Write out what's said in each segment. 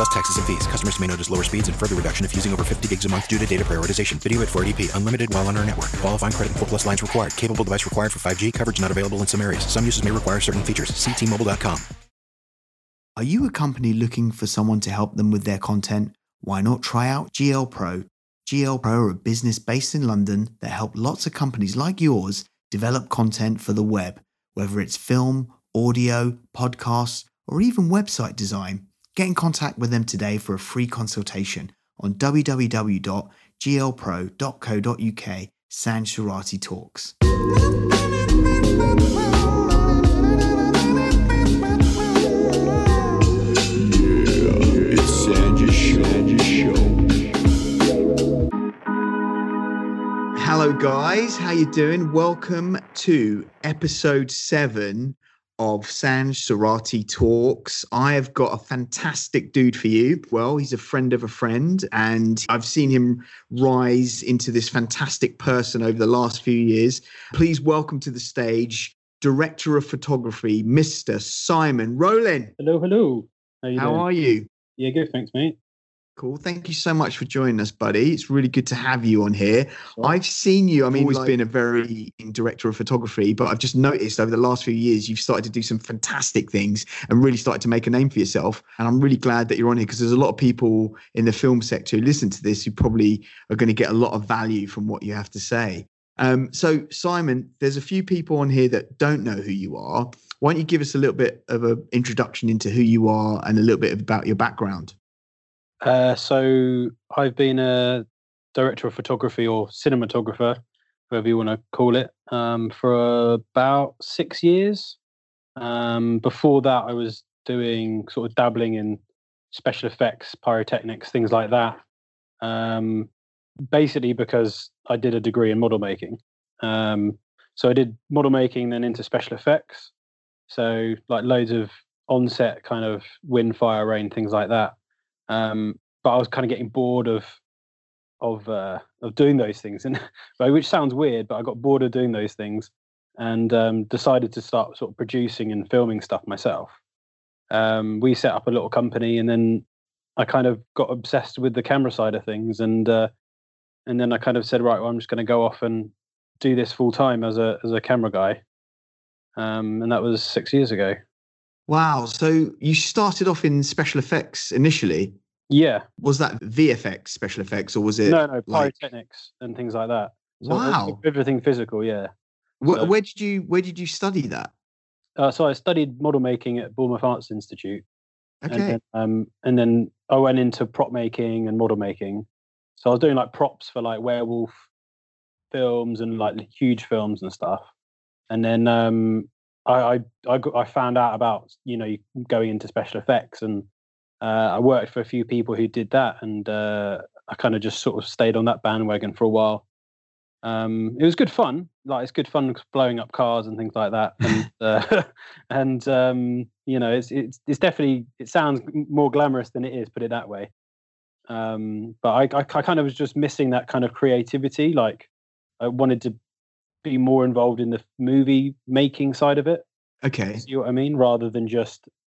Plus taxes and fees. Customers may notice lower speeds and further reduction if using over 50 gigs a month due to data prioritization. Video at 480p. Unlimited while on our network. Qualifying credit 4 plus lines required. Capable device required for 5G. Coverage not available in some areas. Some uses may require certain features. See T-Mobile.com. Are you a company looking for someone to help them with their content? Why not try out GL Pro? GL Pro are a business based in London that help lots of companies like yours develop content for the web, whether it's film, audio, podcasts, or even website design. Get in contact with them today for a free consultation on www.glpro.co.uk Sanj Surati Talks. It's Sanjay Show. Hello guys, how you doing? Welcome to episode 7 of Sanj Surati Talks. I have got a fantastic dude for you. Well, he's a friend of a friend, and I've seen him rise into this fantastic person over the last few years. Please welcome to the stage Director of Photography, Mr. Simon Rowling. Hello, hello. How, you How are you? Yeah, good. Thanks, mate. Cool. Thank you so much for joining us, buddy. It's really good to have you on here. Sure. I've seen you. I mean, always like- been a very director of photography, but I've just noticed over the last few years you've started to do some fantastic things and really started to make a name for yourself. And I'm really glad that you're on here because there's a lot of people in the film sector who listen to this who probably are going to get a lot of value from what you have to say. Um, so, Simon, there's a few people on here that don't know who you are. Why don't you give us a little bit of an introduction into who you are and a little bit about your background? Uh, so I've been a director of photography or cinematographer, whoever you want to call it, um, for about six years. Um, before that, I was doing sort of dabbling in special effects, pyrotechnics, things like that. Um, basically, because I did a degree in model making. Um, so I did model making, then into special effects. So like loads of on-set kind of wind, fire, rain, things like that. Um, but I was kind of getting bored of of uh, of doing those things, and which sounds weird, but I got bored of doing those things, and um, decided to start sort of producing and filming stuff myself. Um, we set up a little company, and then I kind of got obsessed with the camera side of things, and uh, and then I kind of said, right, well, I'm just going to go off and do this full time as a as a camera guy, um, and that was six years ago. Wow. So you started off in special effects initially. Yeah, Was that VFX special effects or was it? no, no, like- pyrotechnics and things like that. So everything- Wow. everything physical, yeah. Wh- so- where did you Where did you study that? Uh, so I studied model making at Bournemouth Arts Institute, Okay. and then, um, and then I went into prop making and model making. So I was doing like props for like werewolf films and like huge films and stuff. And then um, I I I, I found out about you know going into special effects, and uh, I worked for a few people who did that, and uh, I kind of just sort of stayed on that bandwagon for a while. Um, it was good fun. Like it's good fun blowing up cars and things like that. And uh, and um, you know, it's it's it's definitely it sounds more glamorous than it is. Put it that way. Um, but I, I I kind of was just missing that kind of creativity. Like I wanted to be more involved in the movie making side of it. okay. See what I mean? Rather than just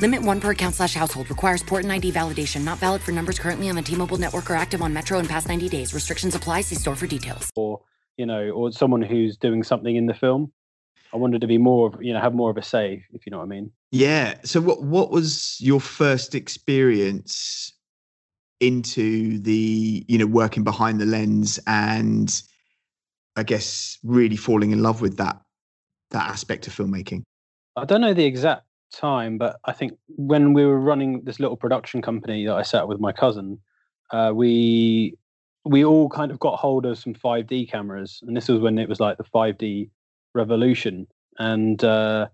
Limit one per account slash household. Requires port and ID validation. Not valid for numbers currently on the T-Mobile network or active on Metro in past 90 days. Restrictions apply. See store for details. or you know or someone who's doing something in the film. I wanted to be more of you know have more of a say if you know what I mean. Yeah. So what What was your first experience into the you know working behind the lens and I guess really falling in love with that that aspect of filmmaking? I don't know the exact time, but I think when we were running this little production company that I set up with my cousin, uh, we we all kind of got hold of some 5D cameras, and this was when it was like the 5D revolution, and uh,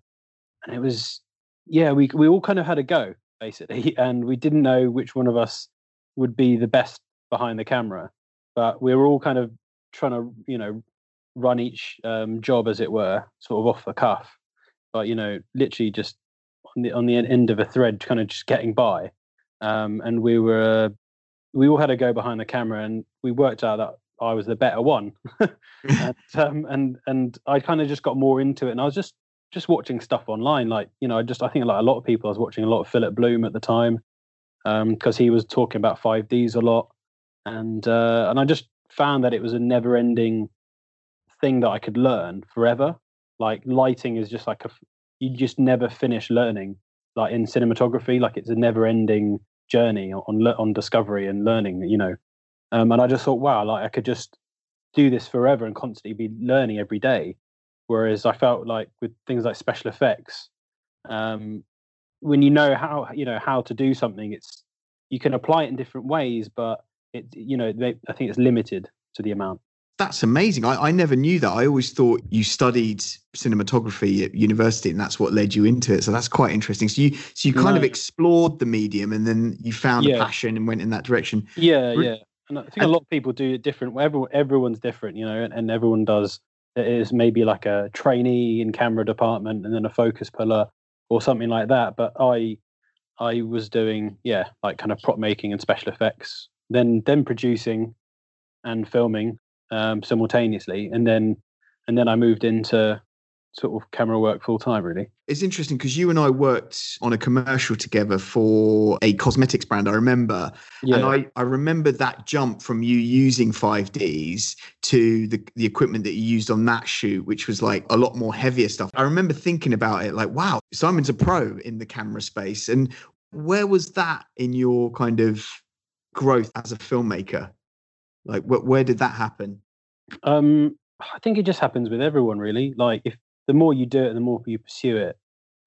and it was yeah, we we all kind of had a go basically, and we didn't know which one of us would be the best behind the camera, but we were all kind of trying to you know run each um, job as it were, sort of off the cuff, but you know literally just on the on the end of a thread, kind of just getting by, um, and we were we all had a go behind the camera, and we worked out that I was the better one, and um, and and I kind of just got more into it, and I was just just watching stuff online, like you know, I just I think like a lot of people, I was watching a lot of Philip Bloom at the time, because um, he was talking about five Ds a lot, and uh, and I just found that it was a never-ending thing that I could learn forever. Like lighting is just like a you just never finish learning. Like in cinematography, like it's a never-ending journey on on discovery and learning. You know, um, and I just thought, wow, like I could just do this forever and constantly be learning every day. Whereas I felt like with things like special effects, um, when you know how you know how to do something, it's you can apply it in different ways, but it you know they, I think it's limited to the amount. That's amazing. I, I never knew that. I always thought you studied cinematography at university and that's what led you into it. So that's quite interesting. So you so you kind no. of explored the medium and then you found yeah. a passion and went in that direction. Yeah, yeah. And I think a lot of people do it different. Everyone, everyone's different, you know, and, and everyone does. It is maybe like a trainee in camera department and then a focus puller or something like that. But I, I was doing yeah, like kind of prop making and special effects, then then producing and filming um, simultaneously, and then and then I moved into sort of camera work full time really. It's interesting because you and i worked on a commercial together for a cosmetics brand i remember. Yeah. and i i remember that jump from you using 5ds to the the equipment that you used on that shoot which was like a lot more heavier stuff. I remember thinking about it like wow simon's a pro in the camera space. And where was that in your kind of growth as a filmmaker like wh- where did that happen um I think it just happens with everyone, really. Like if the more you do it, the more you pursue it,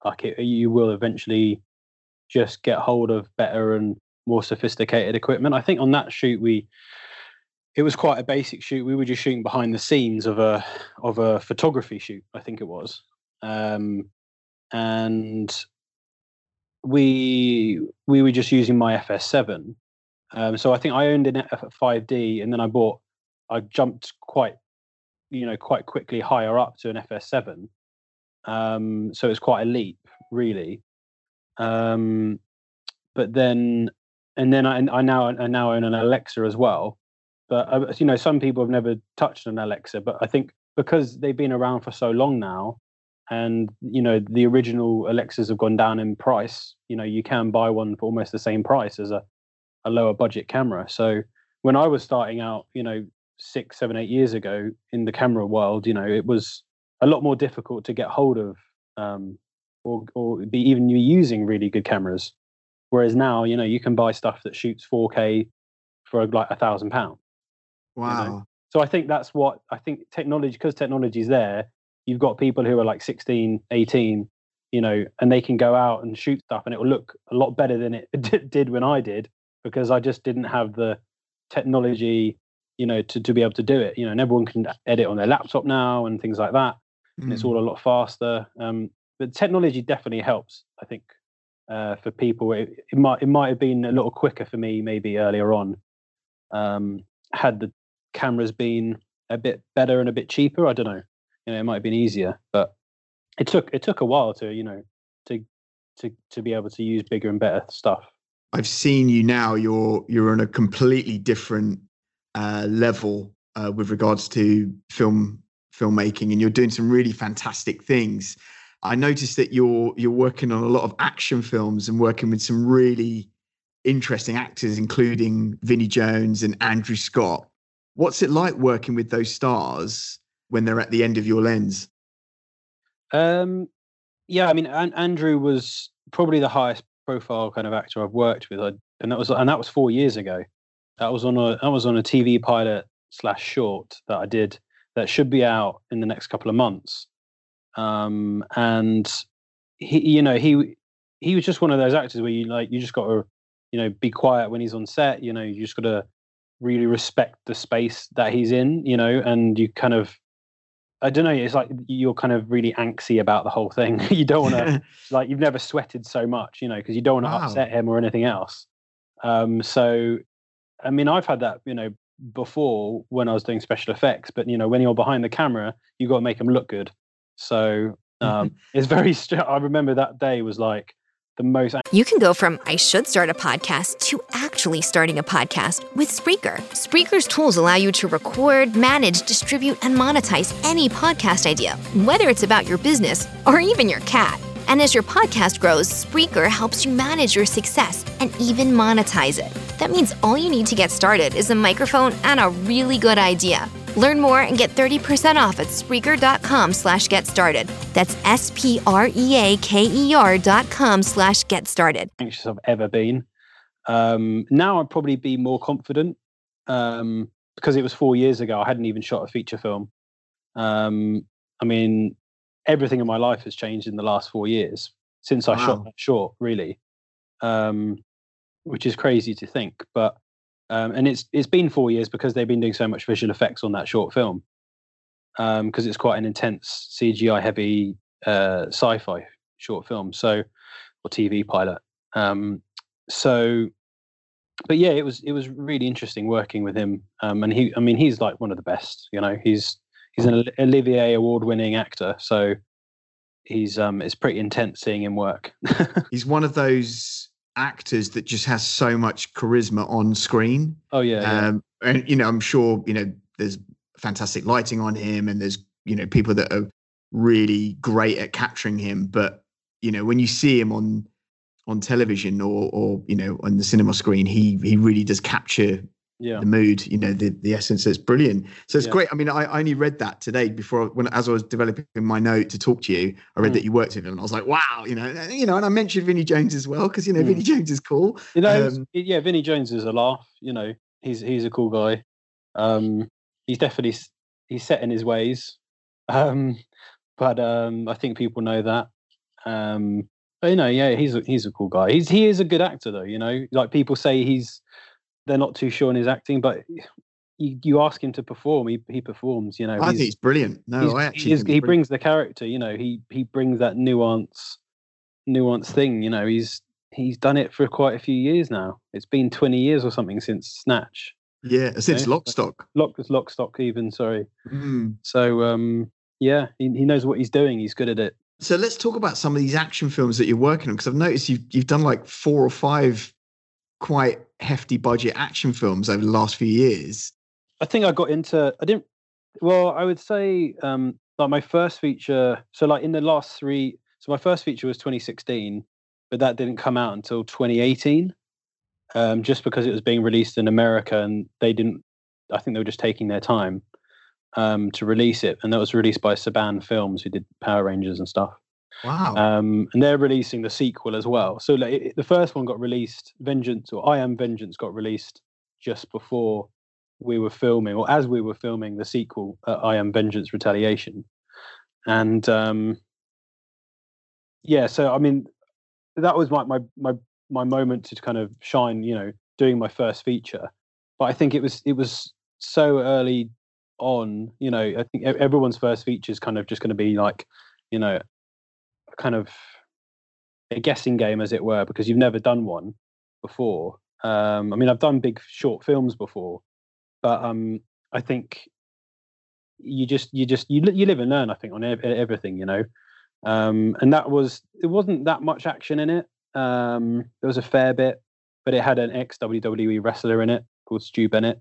like it, you will eventually just get hold of better and more sophisticated equipment. I think on that shoot we it was quite a basic shoot. We were just shooting behind the scenes of a of a photography shoot, I think it was. Um, and we we were just using my FS7. Um, so I think I owned an F5D, and then I bought. I jumped quite you know quite quickly higher up to an FS7. Um, so it's quite a leap, really. Um, but then, and then I, I now I now own an Alexa as well. But uh, you know, some people have never touched an Alexa, but I think because they've been around for so long now, and you know the original Alexas have gone down in price. You know, you can buy one for almost the same price as a a lower budget camera. So when I was starting out, you know, six, seven, eight years ago in the camera world, you know, it was a lot more difficult to get hold of um, or, or be even using really good cameras. Whereas now, you know, you can buy stuff that shoots 4K for like a thousand pounds. Wow. You know? So I think that's what I think technology, because technology is there, you've got people who are like 16, 18, you know, and they can go out and shoot stuff and it will look a lot better than it did when I did because I just didn't have the technology you know, to, to be able to do it. You know, and everyone can edit on their laptop now and things like that. Mm. And it's all a lot faster. Um, but technology definitely helps, I think, uh, for people. It, it, might it might have been a little quicker for me maybe earlier on. Um, had the cameras been a bit better and a bit cheaper, I don't know. You know, it might have been easier, but it took it took a while to you know to to to be able to use bigger and better stuff. I've seen you now. You're you're on a completely different uh, level uh, with regards to film filmmaking, and you're doing some really fantastic things. I noticed that you're you're working on a lot of action films and working with some really interesting actors, including Vinnie Jones and Andrew Scott. What's it like working with those stars when they're at the end of your lens? Um, yeah, I mean, An- Andrew was probably the highest profile kind of actor I've worked with, I, and that was and that was four years ago. That was on a that was on a TV pilot slash short that I did that should be out in the next couple of months. Um, and he, you know, he he was just one of those actors where you like you just got to, you know, be quiet when he's on set. You know, you just got to really respect the space that he's in, you know, and you kind of I don't know. It's like you're kind of really anxy about the whole thing. you don't want to, like, you've never sweated so much, you know, because you don't want to Wow. upset him or anything else. Um, so, I mean, I've had that, you know, before when I was doing special effects, but you know, when you're behind the camera, you got to make them look good. So um, it's very. Str- I remember that day was like the most. You can go from I should start a podcast to actually starting a podcast with Spreaker. Spreaker's tools allow you to record, manage, distribute, and monetize any podcast idea, whether it's about your business or even your cat. And as your podcast grows, Spreaker helps you manage your success and even monetize it. That means all you need to get started is a microphone and a really good idea. Learn more and get 30% off at Spreaker.com slash get started. That's S-P-R-E-A-K-E-R dot com slash get started. anxious I've ever been. Um, now I'd probably be more confident um, because it was four years ago. I hadn't even shot a feature film. Um, I mean, everything in my life has changed in the last four years since I shot that short, really, um, which is crazy to think. But um, and it's it's been four years because they've been doing so much visual effects on that short film because it's quite an intense CGI heavy uh, sci-fi short film. So or TV pilot. Um, so, but yeah, it was it was really interesting working with him. Um, and he, I mean, he's like one of the best. You know, he's he's an Olivier award-winning actor. So he's um, it's pretty intense seeing him work. He's one of those actors that just has so much charisma on screen. oh yeah, yeah. Um, and you know, I'm sure you know there's fantastic lighting on him, and there's you know people that are really great at capturing him. But you know, when you see him on on television or or you know on the cinema screen, he he really does capture yeah. the mood. You know, the the essence. It's brilliant. So it's Yeah. great. I mean, I, I only read that today before when as I was developing my note to talk to you. I read Mm. that you worked with him, and I was like, wow. You know, and- you know, and I mentioned Vinnie Jones as well because you know Mm. Vinnie Jones is cool. You know, Um, yeah, Vinnie Jones is a laugh. You know, he's he's a cool guy. Um, he's definitely he's set in his ways, um, but um, I think people know that. Um, but you know, yeah, he's a, he's a cool guy. He's he is a good actor though. You know, like people say he's they're not too sure in his acting, but you, you ask him to perform, he he performs. You know, I he's- think it's brilliant. No, he's- I he, actually think he brings the character you know he he brings that nuance nuance thing you know he's he's done it for quite a few years now it's been 20 years or something since snatch yeah since know, Lock Stock. lock lock stock even sorry Mm. so um yeah he, he knows what he's doing he's good at it So let's talk about some of these action films that you're working on because I've noticed you've you've done like four or five quite hefty budget action films over the last few years. i think i got into i didn't well i would say um like my first feature so like in the last three so my first feature was 2016 but that didn't come out until 2018 um, just because it was being released in America and they didn't. I think they were just taking their time um, to release it, and that was released by Saban Films, who did Power Rangers and stuff. Wow. Um, and they're releasing the sequel as well. So like, it, the first one got released, Vengeance or I Am Vengeance got released just before we were filming, or as we were filming the sequel, uh, I Am Vengeance Retaliation. And um, yeah, so I mean, that was my my my my moment to kind of shine. You know, doing my first feature, but I think it was it was so early on. You know, I think everyone's first feature is kind of just going to be like, you know, kind of a guessing game, as it were, because you've never done one before. Um, I mean, I've done big short films before, but um, I think you just you just you you live and learn. I think on ev- everything, you know. Um, and that was it wasn't that much action in it. Um, there was a fair bit, but it had an ex WWE wrestler in it called Stu Bennett.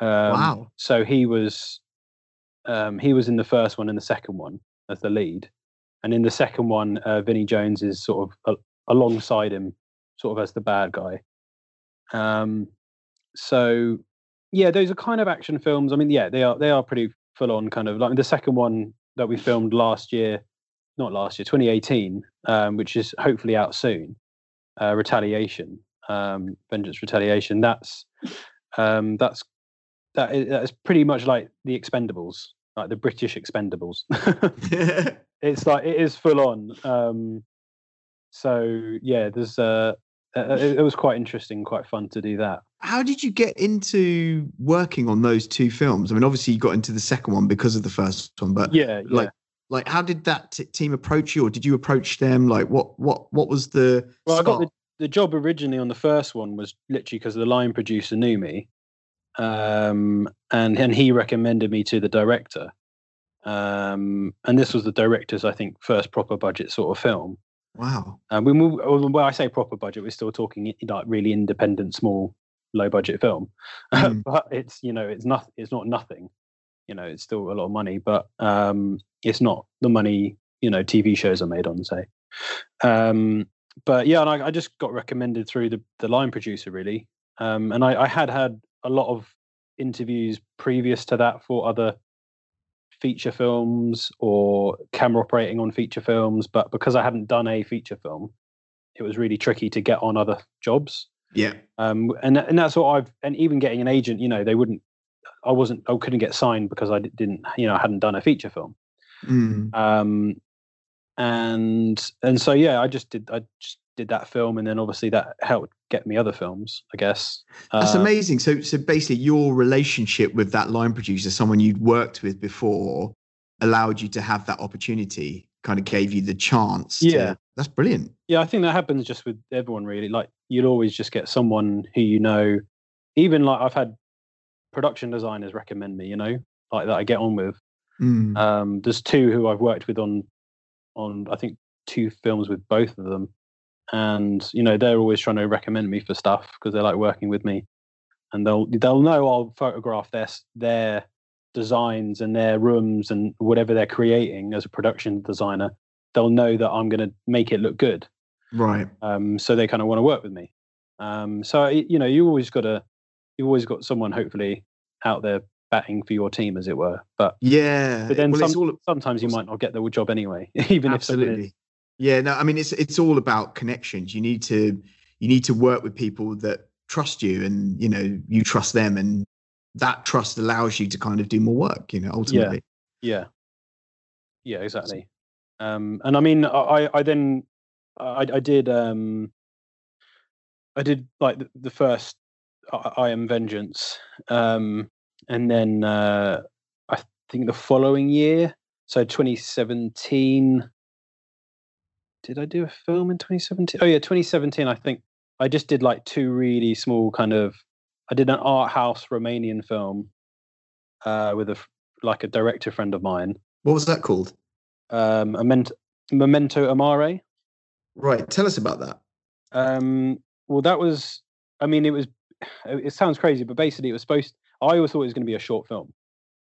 Um, Wow. So he was um, he was in the first one and the second one as the lead, and in the second one, uh, Vinnie Jones is sort of a- alongside him, sort of as the bad guy. Um, so yeah, those are kind of action films. I mean, yeah, they are they are pretty full on kind of like the second one that we filmed last year, not last year, 2018, um, which is hopefully out soon. Uh, Retaliation, um, Vengeance Retaliation. That's um, that's that is, that is pretty much like the Expendables, like the British Expendables. it's like it is full on. Um, so yeah, there's uh, uh, it, it was quite interesting, quite fun to do that. how did you get into working on those two films? I mean, obviously you got into the second one because of the first one, but yeah, like yeah. like how did that t- team approach you, or did you approach them? Like what what what was the Well, I got the, the job originally on the first one was literally because the line producer knew me, um, and and he recommended me to the director. Um, and this was the director's, I think, first proper budget sort of film. wow? Um, we move, well, when I say proper budget, we're still talking like really independent, small, low budget film. Mm. but it's you know it's not it's not nothing. You know, it's still a lot of money, but um, it's not the money you know TV shows are made on. Say, um, but yeah, and I, I just got recommended through the the line producer really, um, and I, I had had a lot of interviews previous to that for other feature films or camera operating on feature films, but because I hadn't done a feature film, it was really tricky to get on other jobs. Yeah, Um, and and that's what I've and even getting an agent, you know, they wouldn't. I wasn't. I couldn't get signed because I didn't. You know, I hadn't done a feature film. Mm. Um, and and so yeah, I just did. I just did that film, and then obviously that helped get me other films. I guess. that's Uh, amazing. So so basically, your relationship with that line producer, someone you'd worked with before, allowed you to have that opportunity. Kind of gave you the chance. to- Yeah. that's brilliant. Yeah, I think that happens just with everyone really. Like you'll always just get someone who you know. Even like I've had production designers recommend me, you know, like that I get on with. Mm. Um, there's two who I've worked with on, on I think two films with both of them, and you know they're always trying to recommend me for stuff because they like working with me, and they'll they'll know I'll photograph their their designs and their rooms and whatever they're creating as a production designer. They'll know that I'm going to make it look good, right. um, so they kind of want to work with me. Um, so you know you always got to you've always got someone hopefully out there batting for your team, as it were. But Yeah. but then well, some, all sometimes you might not get the job anyway, even if absolutely. Yeah. No, I mean, it's it's all about connections. You need to you need to work with people that trust you, and you know you trust them, and that trust allows you to kind of do more work. You know, ultimately. Yeah, yeah, exactly. Um, and I mean, I I I then I I did um I did like the, the first I, I am Vengeance, um, and then uh, I think the following year, so 2017. Did I do a film in 2017? Oh yeah, 2017. I think I just did like two really small kind of. I did an art house Romanian film uh, with a like a director friend of mine, What was that called? um, Memento, Memento Amare. Right. Tell us about that. Um, well, that was. I mean, it was. It sounds crazy, but basically, it was supposed. I always thought it was going to be a short film,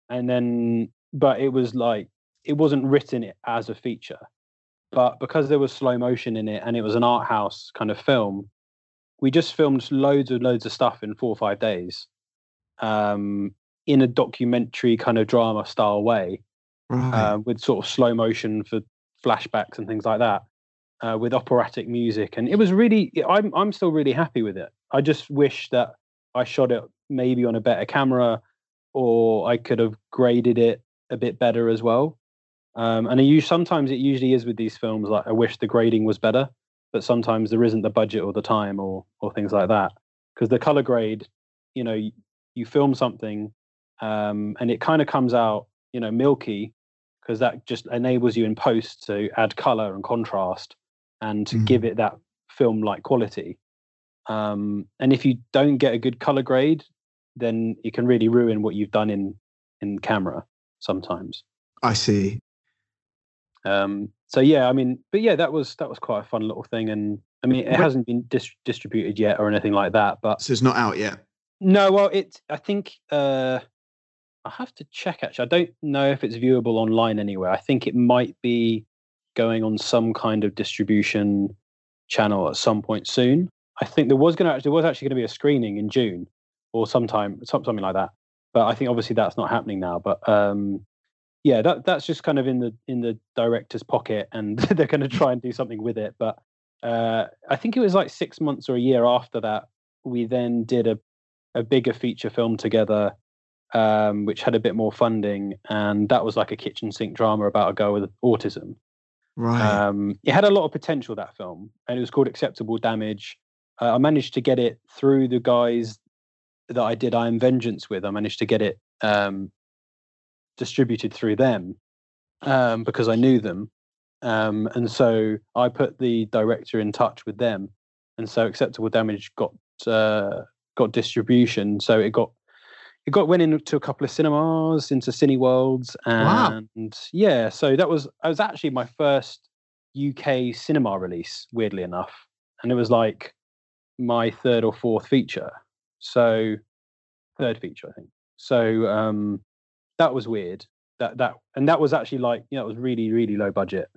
and then, but it was like it wasn't written as a feature, but because there was slow motion in it and it was an art house kind of film, we just filmed loads and loads of stuff in four or five days, um, in a documentary kind of drama style way, Right. uh, with sort of slow motion for flashbacks and things like that, uh, with operatic music, and it was really. I'm I'm still really happy with it. I just wish that I shot it maybe on a better camera, or I could have graded it a bit better as well. Um, and use sometimes it usually is with these films. Like I wish the grading was better, but sometimes there isn't the budget or the time or or things like that. Because the color grade, you know, you, you film something, um, and it kind of comes out, you know, milky because that just enables you in post to add color and contrast and to give it that film like quality. Um, and if you don't get a good color grade, then it can really ruin what you've done in in camera sometimes. I see. Um, so yeah, I mean, but yeah, that was that was quite a fun little thing, and I mean, it When- hasn't been dis- distributed yet or anything like that, but So it's not out yet. no, well, it. I think uh, I have to check. Actually, I don't know if it's viewable online anywhere. I think it might be going on some kind of distribution channel at some point soon. I think there was going to actually there was actually going to be a screening in June or sometime something like that. But I think obviously that's not happening now. But um, yeah, that that's just kind of in the in the director's pocket, and they're going to try and do something with it. But uh, I think it was like six months or a year after that we then did a a bigger feature film together, um, which had a bit more funding, and that was like a kitchen sink drama about a girl with autism. Right. Um, it had a lot of potential that film, and it was called Acceptable Damage. Uh, I managed to get it through the guys that I did I Am Vengeance with, I managed to get it um, distributed through them um, because I knew them. Um, and so I put the director in touch with them. And so Acceptable Damage got uh, got distribution. So it got it got went into a couple of cinemas, into Cineworlds, Wow. and yeah. So that was I was actually my first UK cinema release, weirdly enough, and it was like my third or fourth feature. So third feature, I think. So um, that was weird. That that and that was actually like you know it was really really low budget,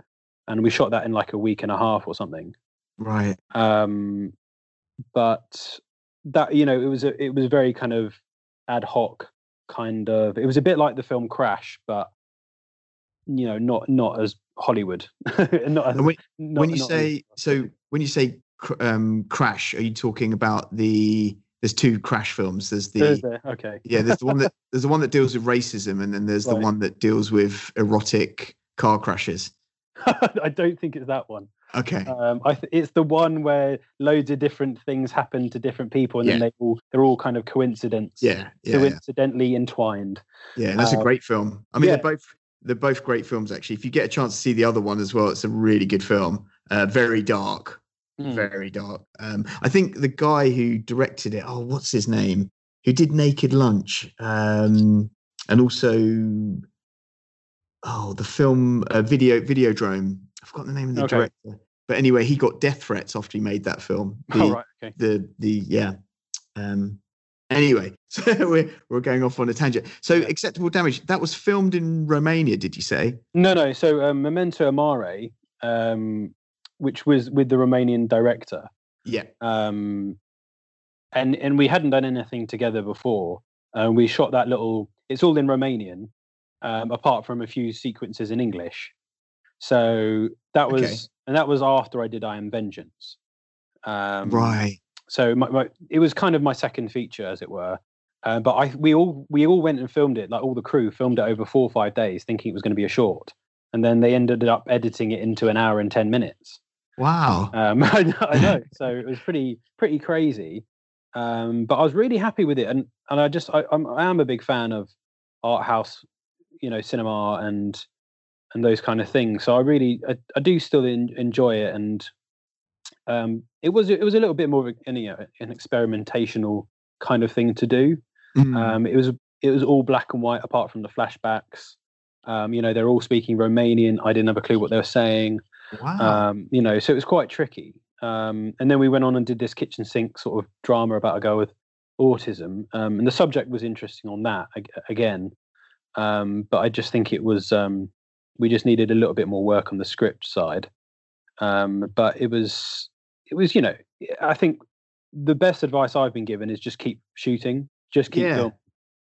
and we shot that in like a week and a half or something. Right. Um, but that you know it was a, it was very kind of ad hoc kind of. It was a bit like the film Crash, but you know not not as Hollywood. not as, when, not- when you not as- say so, when you say cr- um, crash, are you talking about the? There's two crash films. There's the Thursday, okay. yeah. There's the one that there's the one that deals with racism, and then there's the one that deals with erotic car crashes. I don't think it's that one. Okay. Um, I th- it's the one where loads of different things happen to different people, and then they all they're all kind of coincidence, yeah. Yeah. Yeah. coincidentally entwined. yeah that's a uh, great film. I mean, yeah. they're both they're both great films. Actually, if you get a chance to see the other one as well, it's a really good film. Uh, very dark. Mm. very dark. Um, I think the guy who directed it, oh, what's his name? Who did Naked Lunch, um, and also, oh, the film uh, Video Videodrome. I forgot the name of the Okay. director. But anyway, he got death threats after he made that film. The, Oh, right, okay. the the yeah. Um, anyway, so we're we're going off on a tangent. So, Yeah. acceptable damage. That was filmed in Romania, did you say? No, no. So um, Memento Amare, um, which was with the Romanian director, Yeah. um, and and we hadn't done anything together before. And we shot that little. It's all in Romanian, um, apart from a few sequences in English. So that was, Okay. and that was after I did I Am Vengeance. Um, right. so my, my, it was kind of my second feature as it were uh, but i we all we all went and filmed it like all the crew filmed it over four or five days thinking it was going to be a short and then they ended up editing it into an hour and 10 minutes Wow. um, I, know, I know so it was pretty pretty crazy um, but i was really happy with it and and i just I, I'm, I am a big fan of art house you know cinema and and those kind of things so i really i, I do still en- enjoy it and um, it was it was a little bit more of an, you know, an experimentational kind of thing to do. Mm. Um, it was it was all black and white apart from the flashbacks. Um, you know, they're all speaking Romanian. I didn't have a clue what they were saying. Wow. Um, you know, so it was quite tricky. Um, and then we went on and did this kitchen sink sort of drama about a girl with autism, um, and the subject was interesting on that again. Um, but I just think it was um, we just needed a little bit more work on the script side. Um, but it was it was you know I think the best advice I've been given is just keep shooting, just keep Yeah. filming.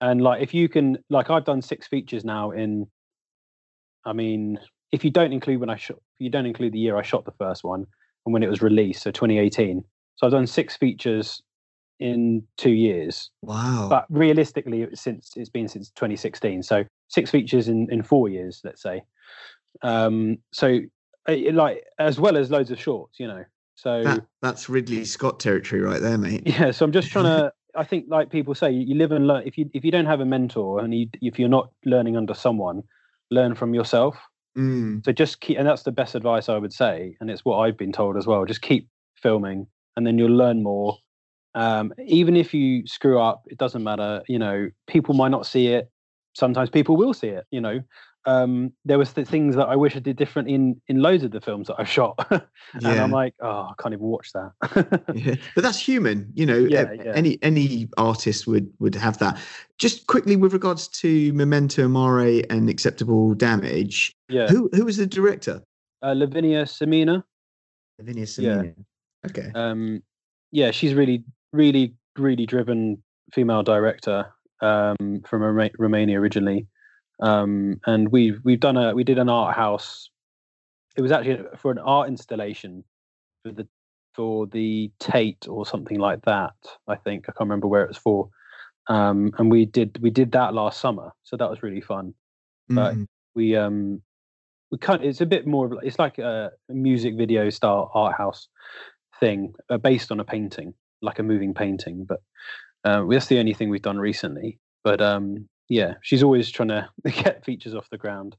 And like if you can, like I've done six features now in. I mean, if you don't include when I shot, you don't include the year I shot the first one and when it was released, so 2018. So I've done six features in two years, wow. but realistically, it's since it's been since 2016. So six features in in four years, let's say. Um, so uh, it- like as well as loads of shorts, you know. So that, that's Ridley Scott territory right there, mate. yeah, so I'm just trying to. I think, like people say, you, you live and learn. If you if you don't have a mentor and you, if you're not learning under someone, learn from yourself. Mm. So just keep, and that's the best advice I would say, and it's what I've been told as well. Just keep filming, and then you'll learn more. Um, even if you screw up, it doesn't matter. You know, people might not see it. Sometimes people will see it. You know, um, there was the things that I wish I did different in in loads of the films that I've shot, and Yeah. I'm like, oh, I can't even watch that. yeah. But that's human, you know. Yeah. Any any artist would would have that. Just quickly with regards to Memento Mare and Acceptable Damage, yeah, who who was the director? uh, Lavinia Samina. Lavinia Yeah. Okay. um yeah she's really really really driven female director um from Roma- romania originally um and we've we've done a we did an art house it was actually for an art installation for the for the tate or something like that i think i can't remember where it was for um and we did we did that last summer so that was really fun but Mhm. we um we kind it's a bit more of it's like a music video style art house thing uh, based on a painting like a moving painting but Uh, that's the only thing we've done recently. But um, yeah, she's always trying to get features off the ground,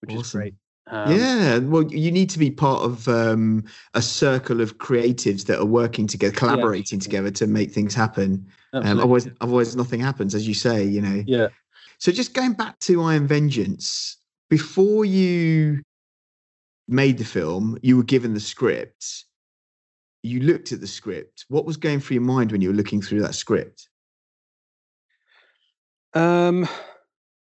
which is great. Um, yeah, well, you need to be part of um, a circle of creatives that are working together, collaborating together to make things happen. Um, otherwise, otherwise, nothing happens, as you say. You know. yeah. So, just going back to I Am Vengeance, before you made the film, you were given the script. You looked at the script. What was going through your mind when you were looking through that script? Um,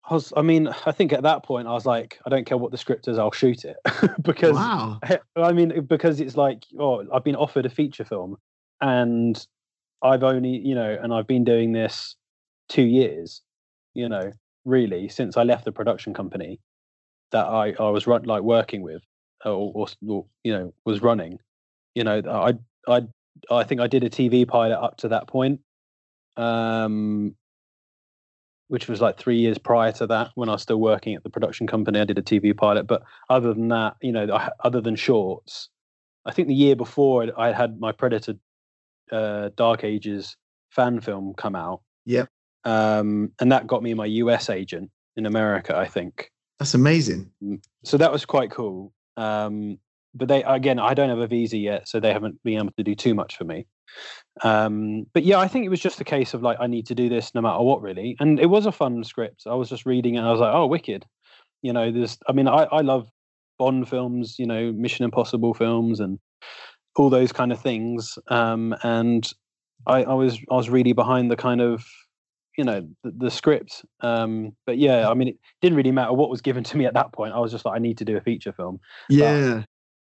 I was. I mean, I think at that point I was like, I don't care what the script is, I'll shoot it because wow. I mean, because it's like, oh, I've been offered a feature film, and I've only, you know, and I've been doing this two years, you know, really since I left the production company that I I was run, like working with, or, or, or you know was running, you know, I I I think I did a TV pilot up to that point, um, which was like three years prior to that when I was still working at the production company. I did a TV pilot, but other than that, you know, other than shorts, I think the year before I'd- had my Predator uh, Dark Ages fan film come out. Yeah, Um, and that got me my US agent in America, I think. That's amazing. So that was quite cool. Um, but they again, I don't have a visa yet, so they haven't been able to do too much for me. Um, but yeah, I think it was just a case of like I need to do this no matter what, really. And it was a fun script. I was just reading it, and I was like, oh, wicked. You know, there's. I mean, I I love Bond films, you know, Mission Impossible films, and all those kind of things. Um, and I, I was I was really behind the kind of you know the, the script. Um, but yeah, I mean, it didn't really matter what was given to me at that point. I was just like, I need to do a feature film. Yeah.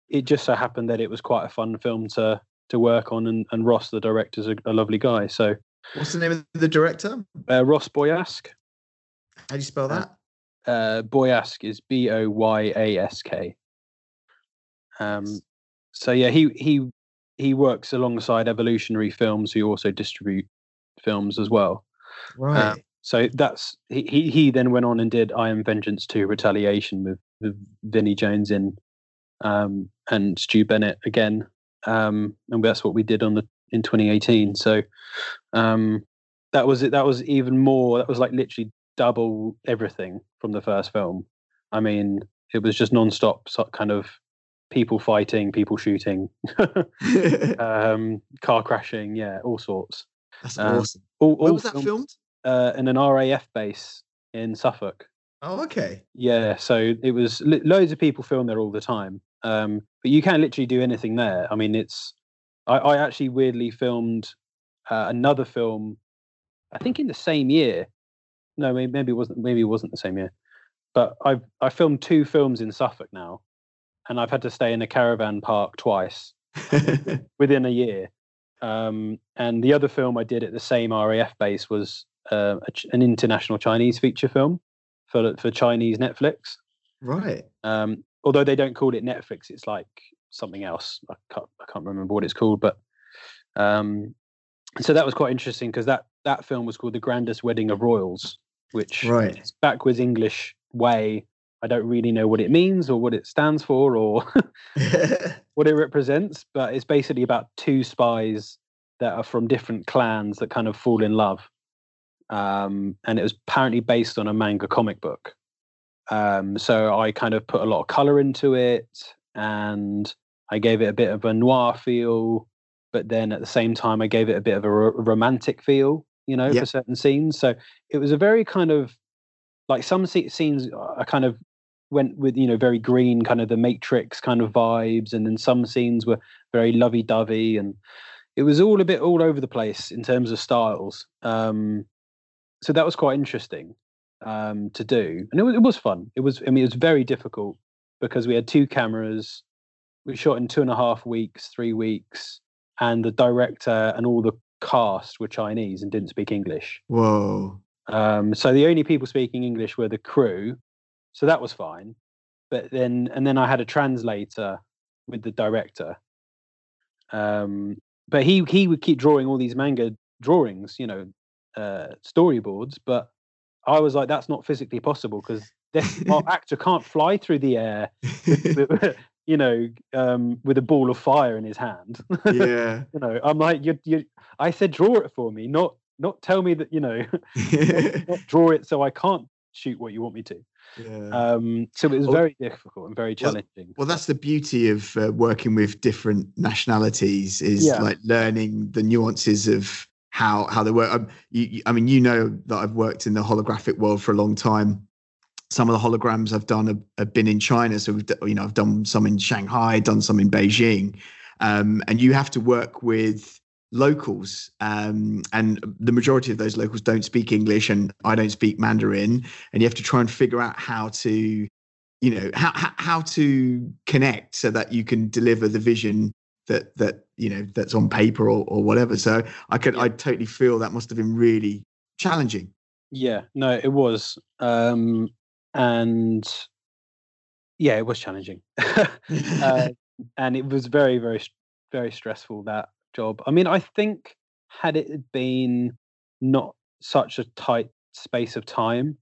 It just so happened that it was quite a fun film to to work on, and, and Ross, the director's a, a lovely guy. So What's the name of the director? uh, Ross Boyask. How do you spell Uh, that? Uh, Boyask is B O Y A S K. Um, so yeah, he he he works alongside Evolutionary Films, who also distribute films as well. Right. uh, So that's he, he he then went on and did I Am Vengeance 2 Retaliation with, with Vinnie Jones in um and Stu Bennett again. Um and that's what we did on the in 2018. So um that was it that was even more that was like literally double everything from the first film. I mean, it was just non-stop so- kind of people fighting, people shooting, um car crashing, yeah, all sorts. That's um, awesome. All, Where all was that filmed- filmed? uh, in an RAF base in Suffolk. Oh, okay. Yeah, so it was lo- loads of people film there all the time. Um, but you can literally do anything there. I mean, it's. I, I actually weirdly filmed uh, another film. I think in the same year. No, maybe, maybe it wasn't. Maybe it wasn't the same year. But I've I filmed two films in Suffolk now, and I've had to stay in a caravan park twice within a year. Um, and the other film I did at the same RAF base was uh, a, an international Chinese feature film for for Chinese Netflix. right. Um, although they don't call it Netflix, it's like something else. I can't, I can't remember what it's called, but um, so that was quite interesting because that that film was called The Grandest Wedding of Royals, which Right. is backwards English way. I don't really know what it means or what it stands for or what it represents, but it's basically about two spies that are from different clans that kind of fall in love. Um, and it was apparently based on a manga comic book. Um, so I kind of put a lot of color into it and I gave it a bit of a noir feel, but then at the same time, I gave it a bit of a ro- romantic feel, you know, Yep. for certain scenes. So it was a very kind of like some se- scenes I kind of went with, you know, very green, kind of the Matrix kind of vibes. And then some scenes were very lovey dovey and it was all a bit all over the place in terms of styles. Um, so that was quite interesting um, to do, and it was it was fun. It was I mean it was very difficult because we had two cameras. We shot in two and a half weeks, three weeks, and the director and all the cast were Chinese and didn't speak English. Whoa. Um, so the only people speaking English were the crew, so that was fine. But then, and then I had a translator with the director. Um, but he he would keep drawing all these manga drawings, you know, uh, storyboards. But I was like, that's not physically possible because our actor can't fly through the air, with- you know, um, with a ball of fire in his hand. yeah. you know, I'm like, you, you. I said, draw it for me, not not tell me that you know, not, not draw it so I can't shoot what you want me to. Yeah. Um, so it was Well- very difficult and very Well- challenging. Well, that's the beauty of uh, working with different nationalities is Yeah. like learning the nuances of how how they work. Um, you, I mean, you know that I've worked in the holographic world for a long time. Some of the holograms I've done have, have been in China, so we've you know I've done some in Shanghai, done some in Beijing, um, and you have to work with locals um, and the majority of those locals don't speak english and i don't speak mandarin and you have to try and figure out how to you know how, how to connect so that you can deliver the vision that that you know that's on paper or, or whatever. So i could i totally feel that must have been really challenging. Yeah, no, it was, um, and yeah, it was challenging, uh, and it was very, very, very stressful that job. I mean, I think had it been not such a tight space of time,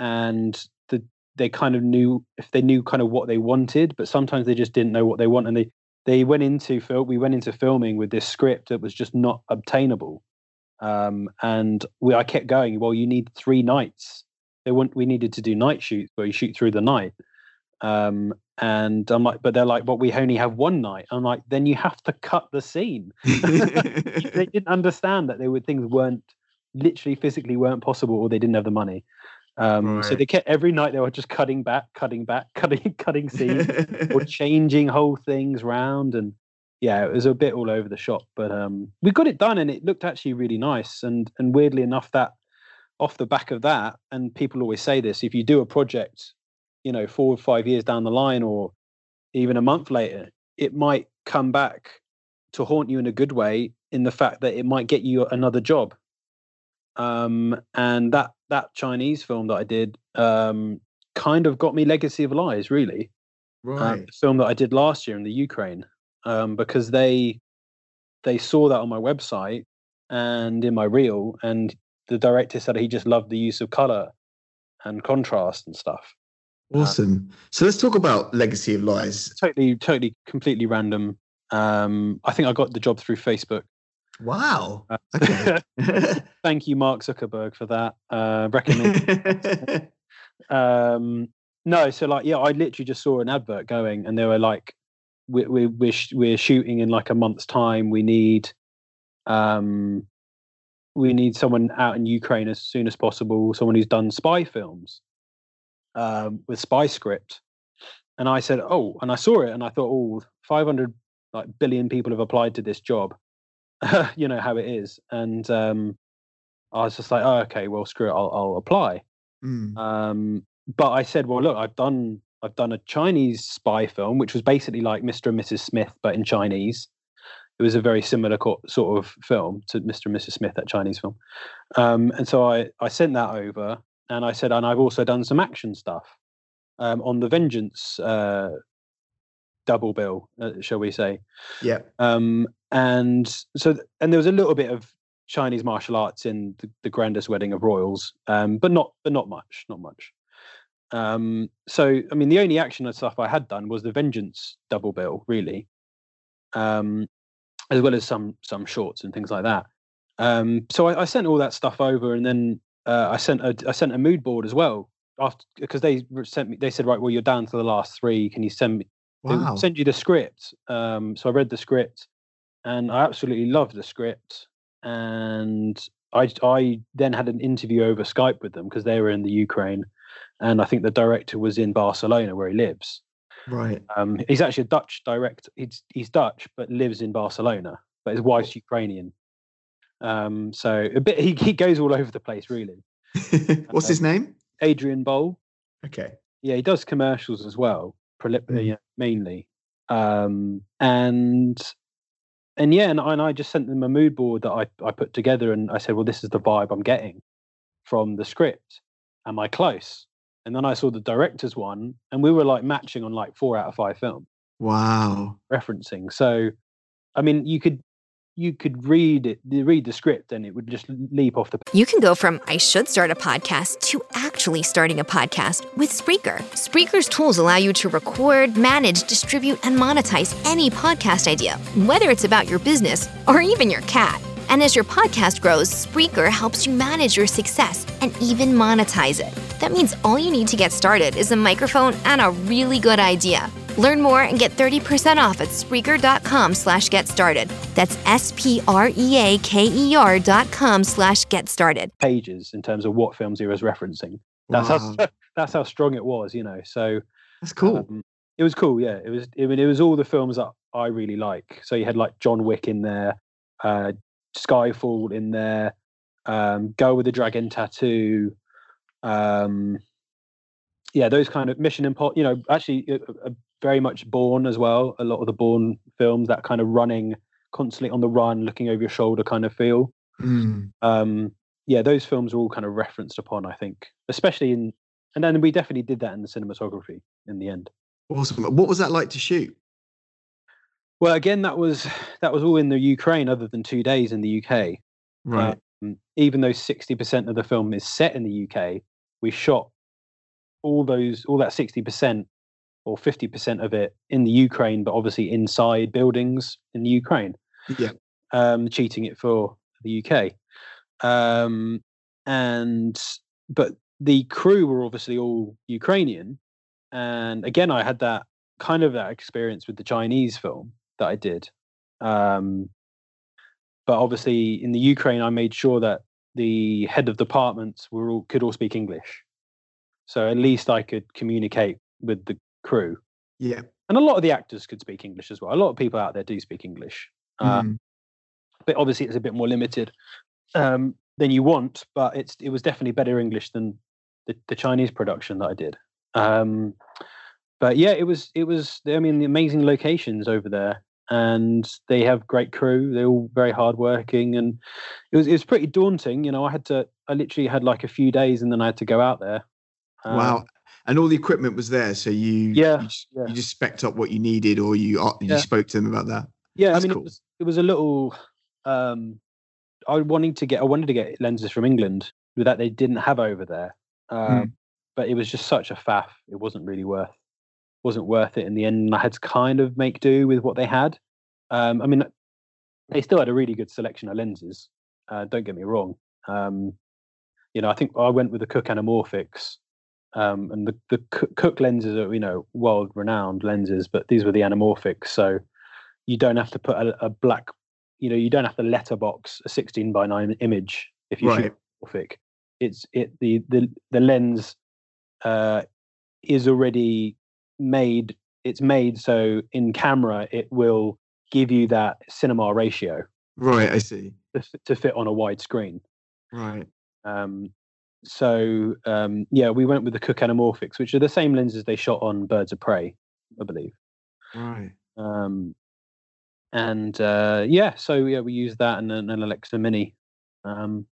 and the they kind of knew if they knew kind of what they wanted, but sometimes they just didn't know what they want, and they they went into film. We went into filming with this script that was just not obtainable um, and we I kept going. Well, you need three nights. They want we needed to do night shoots where you shoot through the night. Um, and I'm like, but they're like, but we only have one night. I'm like, then you have to cut the scene. they didn't understand that they were things weren't literally physically weren't possible, or they didn't have the money. Um, So they kept every night they were just cutting back, cutting back, cutting, cutting scenes, or changing whole things round and yeah it was a bit all over the shop but um we got it done and it looked actually really nice and and weirdly enough that off the back of that and people always say this if you do a project you know four or five years down the line or even a month later it might come back to haunt you in a good way in the fact that it might get you another job. Um and that that chinese film that i did um kind of got me legacy of lies really um, right the film that I did last year in the Ukraine, um, because they they saw that on my website and in my reel, and the director said he just loved the use of color and contrast and stuff. awesome so let's talk about legacy of lies Totally, totally, completely random. Um, I think I got the job through Facebook. wow Uh, okay Thank you, Mark Zuckerberg, for that. Uh, recommend. um no so like yeah i literally just saw an advert going and they were like we, we, we're, we're shooting in like a month's time we need um we need someone out in ukraine as soon as possible someone who's done spy films um with spy script and i said oh and i saw it and i thought oh 500 like billion people have applied to this job you know how it is and um i was just like oh okay well screw it i'll, I'll apply Mm. um, but I said, well, look, I've done I've done a Chinese spy film, which was basically like Mr. and Mrs. Smith, but in Chinese. It was a very similar co- sort of film to Mr. and Mrs. Smith, that Chinese film. Um, and so I I sent that over, and I said, and I've also done some action stuff um, on the Vengeance uh, double bill, uh, shall we say? yeah um, and so and there was a little bit of Chinese martial arts in the, the grandest wedding of royals, um, but not but not much, not much. Um, so I mean, the only action and stuff I had done was the Vengeance double bill, really, um, as well as some some shorts and things like that. Um, so I, I sent all that stuff over, and then uh, I sent a I sent a mood board as well after because they sent me. They said, right, well, you're down to the last three. Can you send me wow send you the script. Um, so I read the script, and I absolutely loved the script. And I I then had an interview over Skype with them because they were in the Ukraine, and I think the director was in Barcelona where he lives. right Um, he's actually a Dutch director. He's he's Dutch but lives in Barcelona, but his wife's Ukrainian. Um, so a bit he he goes all over the place really. what's his name Adrian Bol. okay yeah, he does commercials as well, prolip- Mm. yeah, mainly. Um, and and yeah, and, I- and I just sent them a mood board that I, I put together, and I said, well, this is the vibe I'm getting from the script. Am I close? And then I saw the director's one, and we were like matching on like four out of five film wow referencing. So, I mean, you could you could read it, read the script, and it would just leap off the You can go from I should start a podcast to actually starting a podcast with Spreaker. Spreaker's tools allow you to record, manage, distribute, and monetize any podcast idea, whether it's about your business or even your cat. And as your podcast grows, Spreaker helps you manage your success and even monetize it. That means all you need to get started is a microphone and a really good idea. Learn more and get 30% off at Spreaker.com slash get started. That's S-P-R-E-A-K-E-R dot com slash get started. pages in terms of what films he was referencing. That's Wow. how that's how strong it was, you know. So That's cool. um, it was cool, yeah. It was. I mean, it was all the films that I really like. So you had like John Wick in there, uh, Skyfall in there, um, Girl with the Dragon Tattoo, um, yeah, those kind of Mission Impossible. You know, actually, uh, uh, very much Bourne as well. A lot of the Bourne films, that kind of running, constantly on the run, looking over your shoulder kind of feel. Mm. Um, yeah, those films are all kind of referenced upon. I think, especially in, and then we definitely did that in the cinematography in the end. Awesome. What was that like to shoot? Well, again, that was that was all in the Ukraine, other than two days in the UK. Right. Um, even though sixty percent of the film is set in the UK, we shot all those all that sixty percent or fifty percent of it in the Ukraine, but obviously inside buildings in the Ukraine. yeah. um, cheating it for the UK. Um, and but the crew were obviously all Ukrainian, and again, I had that kind of that experience with the Chinese film that I did. Um, but obviously, in the Ukraine, I made sure that the head of departments were all could all speak English, so at least I could communicate with the crew. Yeah. And a lot of the actors could speak English as well. A lot of people out there do speak English. Uh, Mm. but obviously it's a bit more limited um, than you want. But it's it was definitely better English than the, the Chinese production that I did. Um, but yeah, it was it was. I mean, the amazing locations over there, and they have great crew. They're all very hardworking, and it was it was pretty daunting. You know, I had to. I literally had like a few days, and then I had to go out there. Um, wow. And all the equipment was there, so you Yeah, you just, yeah. you just specced up what you needed, or you uh, you Yeah. spoke to them about that. Yeah, That's I mean, cool. it was it was a little. Um, I wanted to get I wanted to get lenses from England that they didn't have over there, um, but it was just such a faff. It wasn't really worth wasn't worth it in the end. And I had to kind of make do with what they had. Um, I mean, they still had a really good selection of lenses. Uh, don't get me wrong. Um, you know, I think I went with the Cooke Anamorphics, um, and the the Cooke- lenses are you know world renowned lenses, but these were the anamorphics, so you don't have to put a, a black, you know, you don't have to letterbox a 16 by 9 image if you Right. shoot anamorphic. It's it the the the lens uh, is already made. It's made so in camera it will give you that cinema ratio Right. I see. to, to fit on a wide screen. Right. Um, so um, yeah, we went with the Cooke Anamorphics, which are the same lenses they shot on Birds of Prey, I believe. Right. Um, and uh, yeah, so yeah, we used that and an, an Alexa Mini. Um,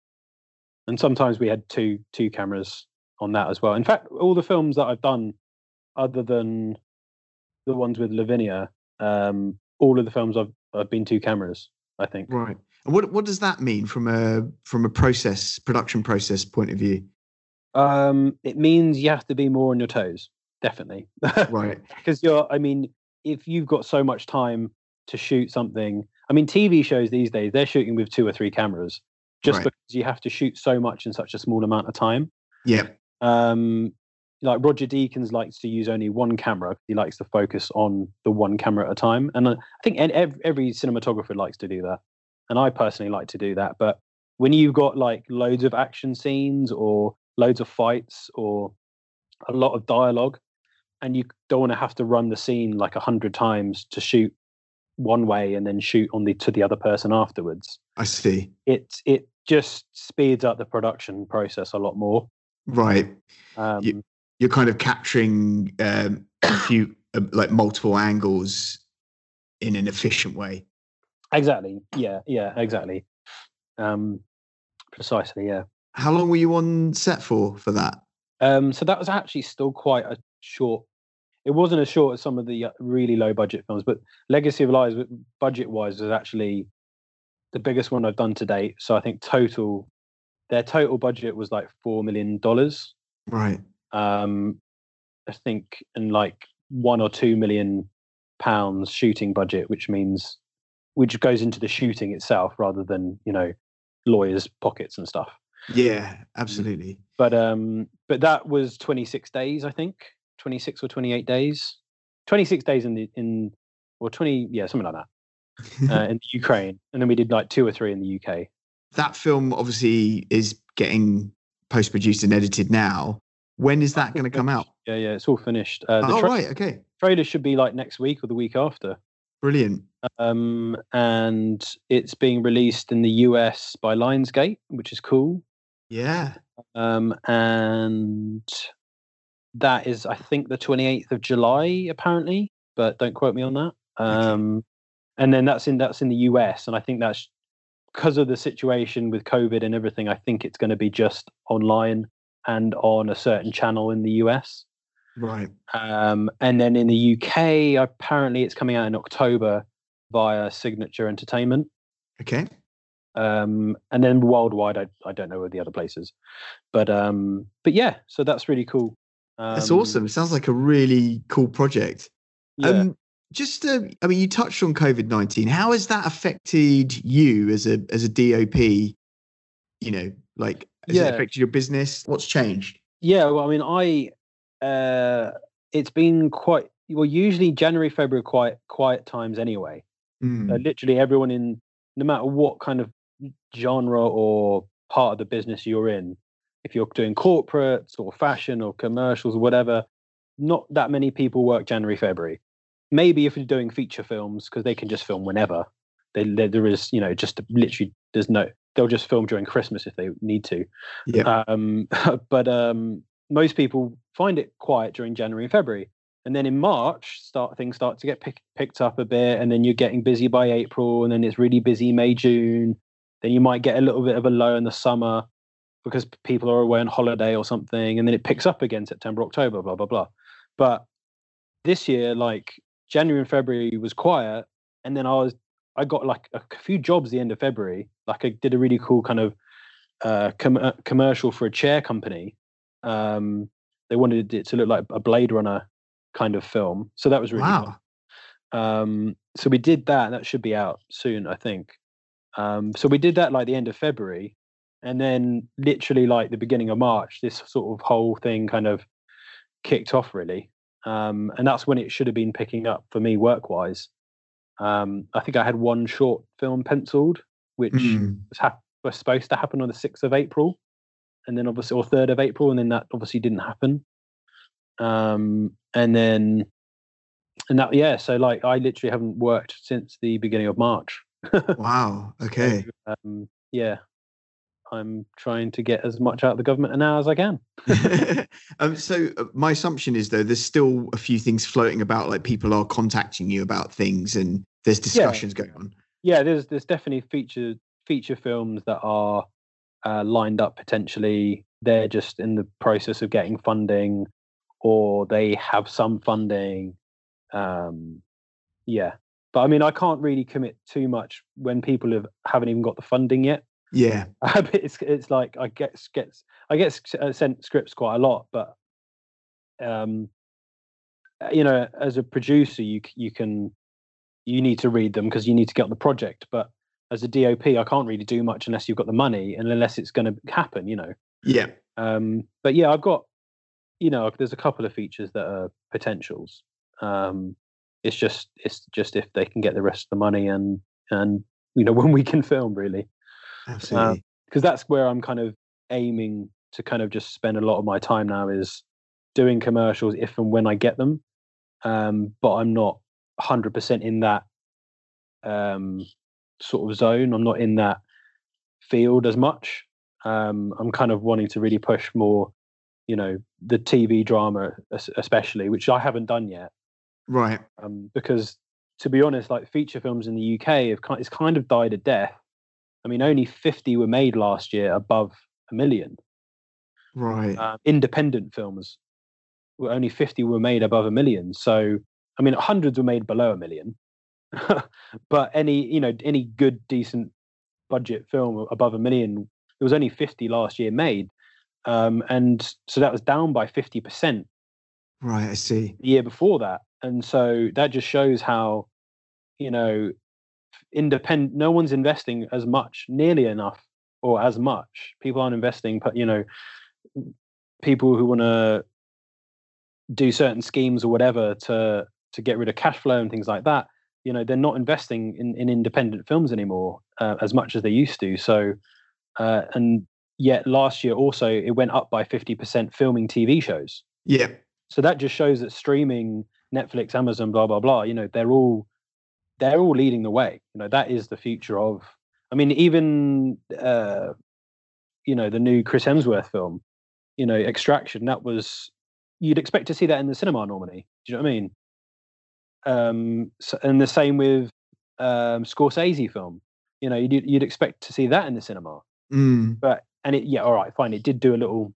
and sometimes we had two two cameras on that as well. In fact, all the films that I've done, other than the ones with Lavinia, um, all of the films I've I've been two cameras. I think. Right. And what what does that mean from a from a process production process point of view? Um, it means you have to be more on your toes, definitely. Right. because you're i mean if you've got so much time to shoot something i mean tv shows these days they're shooting with two or three cameras just Right. because you have to shoot so much in such a small amount of time Yeah. um like roger deakins likes to use only one camera. He likes to focus on the one camera at a time. And i think every cinematographer likes to do that. And i personally like to do that. But when you've got like loads of action scenes or loads of fights or a lot of dialogue and you don't want to have to run the scene like a hundred times to shoot one way and then shoot on the to the other person afterwards I see. it it just speeds up the production process a lot more. Right. um, You- You're kind of capturing um, a few uh, like multiple angles in an efficient way. exactly yeah yeah exactly um precisely yeah How long were you on set for for that? um so that was actually still quite a short it wasn't as short as some of the uh, really low budget films but legacy of lies budget wise was actually the biggest one i've done to date so i think total their total budget was like four million dollars Right. Um i think and like one or two million pounds shooting budget which means which goes into the shooting itself rather than you know lawyers' pockets and stuff. Yeah, absolutely. But um, but that was 26 days, I think, 26 or 28 days, 26 days in the in or 20, yeah, something like that, uh, in the Ukraine, and then we did like two or three in the UK. that film obviously is getting post produced and edited now. When is that going to come out? Yeah, yeah, it's all finished. Uh, the Oh, tra- right. Okay. trailer should be like next week or the week after. Brilliant. um, and it's being released in the US by Lionsgate, which is cool. Yeah. Um, and that is, I think, the 28th of July, apparently, but don't quote me on that. Um, and then that's in that's in the US, and I think that's because of the situation with COVID and everything. I think it's going to be just online and on a certain channel in the US. Right. Um, and then in the UK, apparently it's coming out in October via Signature Entertainment. Okay. Um, and then worldwide, I, I don't know where the other places, but um, but yeah, so that's really cool. Um, That's awesome. It sounds like a really cool project. Yeah. Um, just, uh, I mean, you touched on COVID nineteen. How has that affected you as a as a DOP? You know, like has it Yeah. affected your business? What's changed? Yeah, well, I mean, I uh, it's been quite well. Usually, January, February, quite quiet times anyway. Mm, literally, everyone in no matter what kind of genre or part of the business you're in, if you're doing corporates or fashion or commercials or whatever, not that many people work January, February. Maybe if you're doing feature films because they can just film whenever. They, there there is, you know, just literally there's no. They'll just film during Christmas if they need to. yeah. Um, but um, most people find it quiet during January and February, and then in March, start things start to get pick, picked up a bit, and then you're getting busy by April, and then it's really busy May, June. Then you might get a little bit of a low in the summer because people are away on holiday or something, and then it picks up again September, October, blah blah blah. But this year, like January and February was quiet, and then I was I got like a few jobs the end of February. Like I did a really cool kind of uh, com- uh, commercial for a chair company. Um, they wanted it to look like a Blade Runner kind of film, so that was really wow. fun. Um, so we did that. That should be out soon, I think. Um, so we did that like the end of February, and then literally like the beginning of March, this sort of whole thing kind of kicked off really. Um, and that's when it should have been picking up for me work wise. Um, I think I had one short film penciled, which Mm, was, hap- was supposed to happen on the 6th of April and then obviously or 3rd of April and then that obviously didn't happen um and then and that yeah so like I literally haven't worked since the beginning of March wow. Okay. So, um yeah I'm trying to get as much out of the government and now as I can um, so uh, my assumption is though there's still a few things floating about, like people are contacting you about things, and there's discussions going on. yeah there's there's definitely feature feature films that are uh, lined up potentially. They're just in the process of getting funding or they have some funding. Um yeah. But i mean i can't really commit too much when people have haven't even got the funding yet. Yeah. it's it's like i get gets i get uh, sent scripts quite a lot but um uh, you know as a producer you you can you need to read them because you need to get on the project but as a dop i can't really do much unless you've got the money and unless it's going to happen you know Yeah. um but yeah i've got you know there's a couple of features that are potentials um it's just it's just if they can get the rest of the money and and you know when we can film really Absolutely. because that's where I'm kind of aiming to kind of just spend a lot of my time now is doing commercials if and when I get them. Um, but I'm not 100% in that um, sort of zone. I'm not in that field as much. Um, I'm kind of wanting to really push more, you know, the TV drama, especially, which I haven't done yet right. um, because to be honest, like feature films in the UK have kind, it's kind of died a death. I mean, only 50 were made last year above a million. Right. Uh, independent films were only 50 were made above a million. So, I mean, hundreds were made below a million. but any, you know, any good, decent budget film above a million, there was only 50 last year made. Um, and so that was down by 50% right. I see. the year before that. And so that just shows how, you know, independent. No one's investing as much, nearly enough, or as much. People aren't investing, but you know, people who want to do certain schemes or whatever to to get rid of cash flow and things like that. You know, they're not investing in, in independent films anymore uh, as much as they used to. So, uh, and yet last year also it went up by fifty percent filming TV shows. Yeah. So that just shows that streaming, Netflix, Amazon, blah blah blah. You know, they're all they're all leading the way. You know, that is the future of. I mean, even uh, you know the new Chris Hemsworth film, you know, Extraction. That was you'd expect to see that in the cinema normally. Do you know what I mean? Um, so, and the same with um, Scorsese film. You know, you'd, you'd expect to see that in the cinema. Mm. But and it, yeah, all right, fine. It did do a little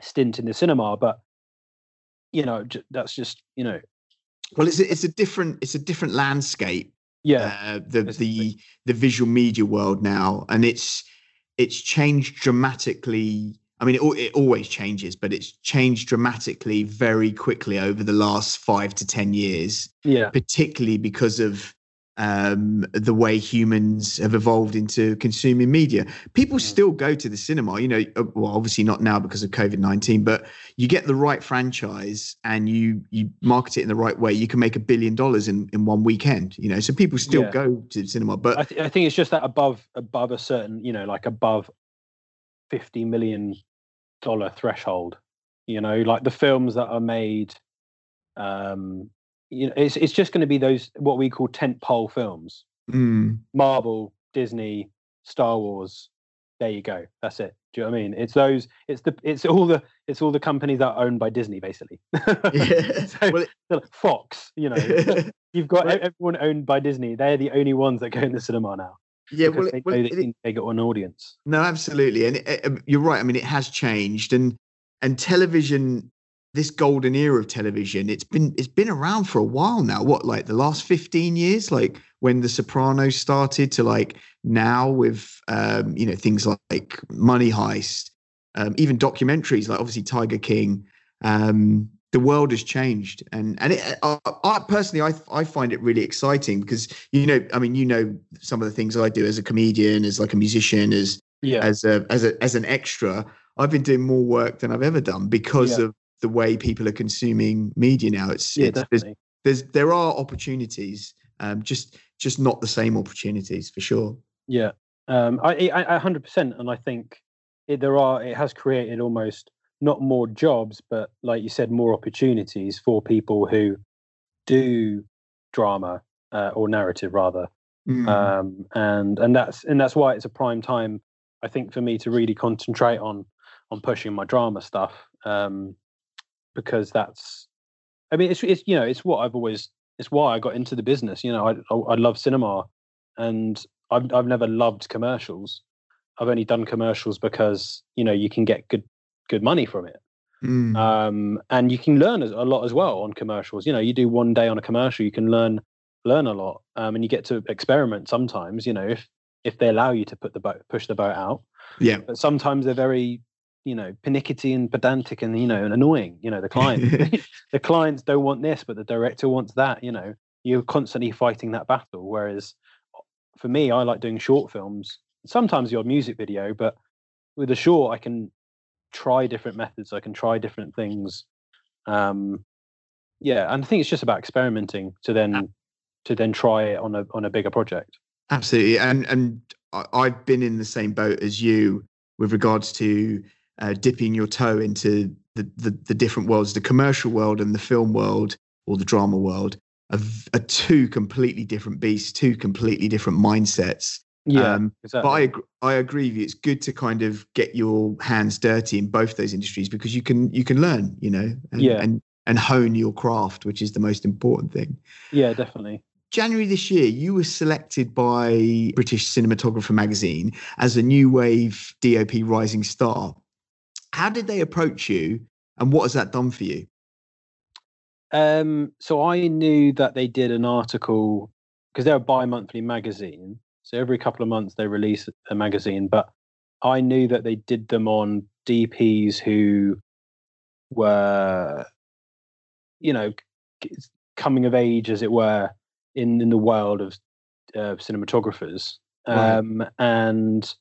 stint in the cinema, but you know, j- that's just you know, Well, it's a, it's a different it's a different landscape. yeah, Uh, the the the visual media world now, and it's it's changed dramatically. I mean, it, it always changes, but it's changed dramatically very quickly over the last five to ten years. yeah, particularly because of um, the way humans have evolved into consuming media. People still go to the cinema, you know, uh, well, obviously not now because of COVID 19, but you get the right franchise and you, you market it in the right way, you can make a billion dollars in, in one weekend, you know, so people still Yeah. go to the cinema, but I, th- I think it's just that above above a certain, you know, like above fifty million dollar threshold. You know, like the films that are made, um, you know, it's it's just going to be those what we call tent pole films. Mm, Marvel, Disney, Star Wars. There you go. That's it. Do you know what I mean? It's those. It's the. It's all the. It's all the companies that are owned by Disney, basically. yeah. So- Well, so Fox. You know, you've got everyone owned by Disney. They're the only ones that go in the cinema now. Yeah, well, they well, it- they, got an audience. No, absolutely, and it, um, you're right. I mean, it has changed, and and television, this golden era of television, it's been it's been around for a while now. What, like the last fifteen years, like when The Sopranos started, to like now with um, you know things like Money Heist, um, even documentaries like obviously Tiger King. Um, the world has changed, and and it, I, I personally, I I find it really exciting because you know, I mean, you know, some of the things I do as a comedian, as like a musician, as Yeah, as a as a as an extra i've been doing more work than i've ever done because Yeah. of the way people are consuming media now. It's, yeah, it's there's, there's there are opportunities um just just not the same opportunities for sure. Yeah, um, I, I, hundred percent, and I think it, there are. It has created almost not more jobs, but like you said, more opportunities for people who do drama uh, or narrative rather. Mm. um, and and that's and that's why it's a prime time i think for me to really concentrate on on pushing my drama stuff um because that's i mean it's it's you know it's what i've always it's why i got into the business you know i i, I love cinema and I've, I've never loved commercials i've only done commercials because you know you can get good good money from it Mm. um, and you can learn a lot as well on commercials. You know, you do one day on a commercial, you can learn learn a lot, um, and you get to experiment sometimes. You know, if if they allow you to put the boat push the boat out, yeah but sometimes they're very you know pernickety and pedantic and you know and annoying. You know, the client the clients don't want this, but the director wants that. You know, you're constantly fighting that battle. Whereas for me, I like doing short films. Sometimes your music video, but with a short, I can try different methods. I can try different things. Um, yeah, and I think it's just about experimenting to then to then try it on a on a bigger project. absolutely and and I, i've been in the same boat as you with regards to uh, dipping your toe into the, the the different worlds the commercial world and the film world or the drama world are, are two completely different beasts two completely different mindsets Yeah, Um, exactly. But I ag- I agree with you. It's good to kind of get your hands dirty in both those industries because you can you can learn, you know, and, Yeah. and and hone your craft, which is the most important thing. yeah, definitely. January this year, you were selected by British Cinematographer magazine as a new wave DOP rising star. How did they approach you, and what has that done for you? Um, so I knew that they did an article because they're a bi-monthly magazine. So every couple of months they release a magazine, but I knew that they did them on DPs who were, you know, coming of age, as it were, in in the world of uh, cinematographers, Right. um, and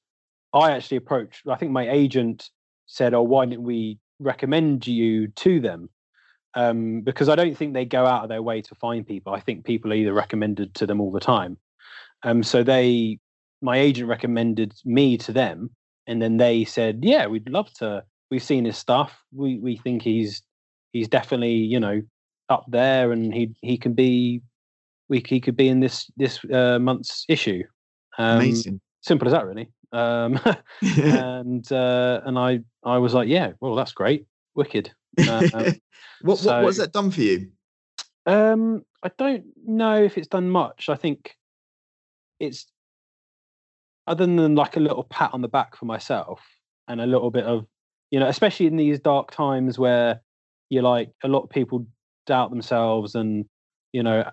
I actually approached. I think my agent said, "Oh, why didn't we recommend you to them?" Um, because I don't think they go out of their way to find people. I think people are either recommended to them all the time. Um, so they, my agent recommended me to them, and then they said, "Yeah, we'd love to. We've seen his stuff. We we think he's he's definitely you know up there, and he he can be we he could be in this this uh, month's issue. Um, Amazing. Simple as that, really. Um, and uh, and I I was like, yeah, well, that's great, wicked. Um, what, what what's so- that done for you? um, I don't know if it's done much. I think it's other than like a little pat on the back for myself and a little bit of you know, especially in these dark times where you're like a lot of people doubt themselves and you know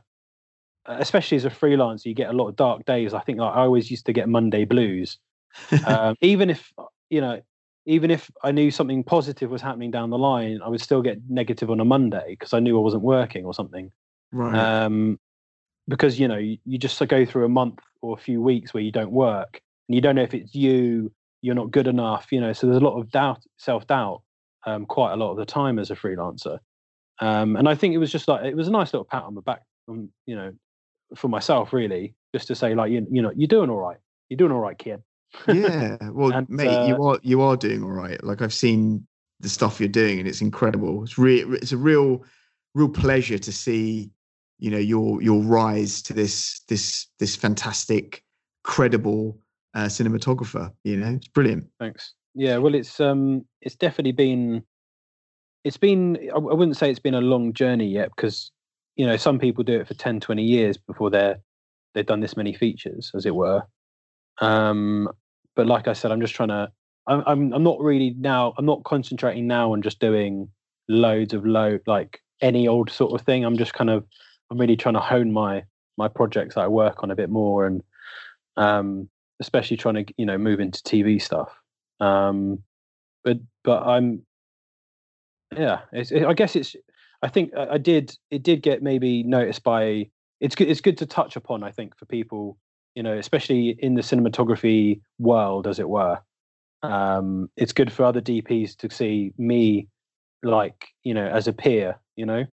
especially as a freelancer you get a lot of dark days. I think like, i always used to get monday blues. Um, even if you know even if i knew something positive was happening down the line i would still get negative on a monday because i knew i wasn't working or something. Right. um, because you know you, you just go through a month or a few weeks where you don't work and you don't know if it's you you're not good enough you know so there's a lot of doubt self-doubt um, quite a lot of the time as a freelancer um, and i think it was just like it was a nice little pat on the back um, you know for myself really just to say like you, you know you're doing all right you're doing all right kid yeah. Well, And, mate, uh, you are you are doing all right. Like I've seen the stuff you're doing, and it's incredible. It's real. It's a real, real pleasure to see. You know your your rise to this this this fantastic, credible uh, cinematographer. You know, it's brilliant. Thanks. Yeah, well, it's um, it's definitely been, it's been. I, wouldn't say it's been a long journey yet because, you know, some people do it for 10, 20 years before they're they've done this many features, as it were. Um, but like I said, I'm just trying to. I'm I'm I'm not really now. I'm not concentrating now on just doing loads of low like any old sort of thing. I'm just kind of. I'm really trying to hone my my projects that I work on a bit more and um especially trying to you know move into TV stuff. Um, but but I'm yeah. It, I guess it's. I think I, I did. It did get maybe noticed by. It's good. It's good to touch upon. I think for people, you know, especially in the cinematography world, as it were. Um, it's good for other DPs to see me, like you know, as a peer. You know,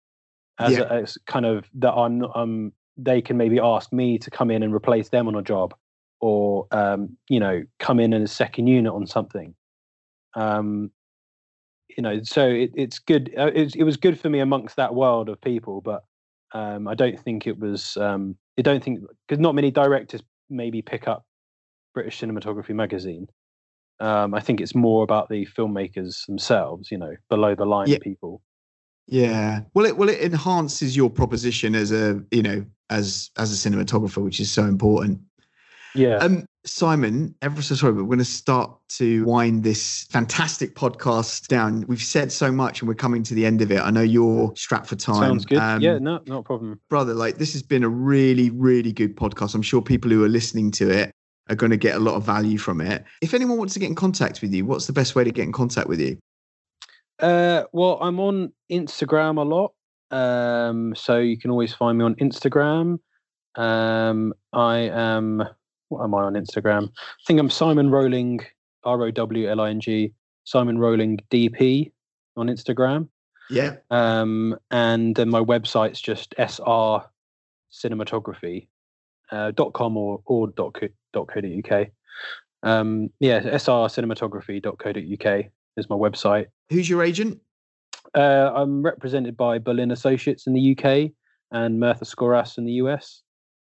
as, Yeah. a, as kind of that I'm. Um, they can maybe ask me to come in and replace them on a job or um, you know come in as a second unit on something um, you know so it, it's good uh, it, it was good for me amongst that world of people but um, i don't think it was um, i don't think because not many directors maybe pick up british cinematography magazine um, i think it's more about the filmmakers themselves you know below the line Yeah. people Yeah. Well, it well it enhances your proposition as a you know as as a cinematographer, which is so important. yeah Um, Simon, ever so sorry, but we're going to start to wind this fantastic podcast down. We've said so much, and we're coming to the end of it. I know you're strapped for time. sounds good Um, yeah no not a problem brother, like this has been a really, really good podcast. I'm sure people who are listening to it are going to get a lot of value from it. If anyone wants to get in contact with you, what's the best way to get in contact with you? Uh, well, I'm on Instagram a lot, um, so you can always find me on Instagram. Um, I am. What am I on Instagram? I think I'm Simon Rowling, R O W L I N G, Simon Rowling DP on Instagram. Yeah. Um, and then my website's just sr cinematography uh, dot com or or dot co, dot co dot uk. Um, yeah, srcinematography.co.uk is my website. Who's your agent? Uh, I'm represented by Berlin Associates in the UK and Murtha Skouras in the US.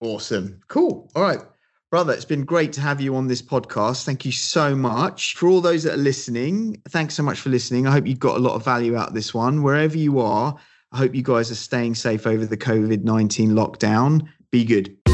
Awesome. Cool. All right. Brother, it's been great to have you on this podcast. Thank you so much. For all those that are listening, thanks so much for listening. I hope you got a lot of value out of this one. Wherever you are, I hope you guys are staying safe over the COVID 19 lockdown. Be good.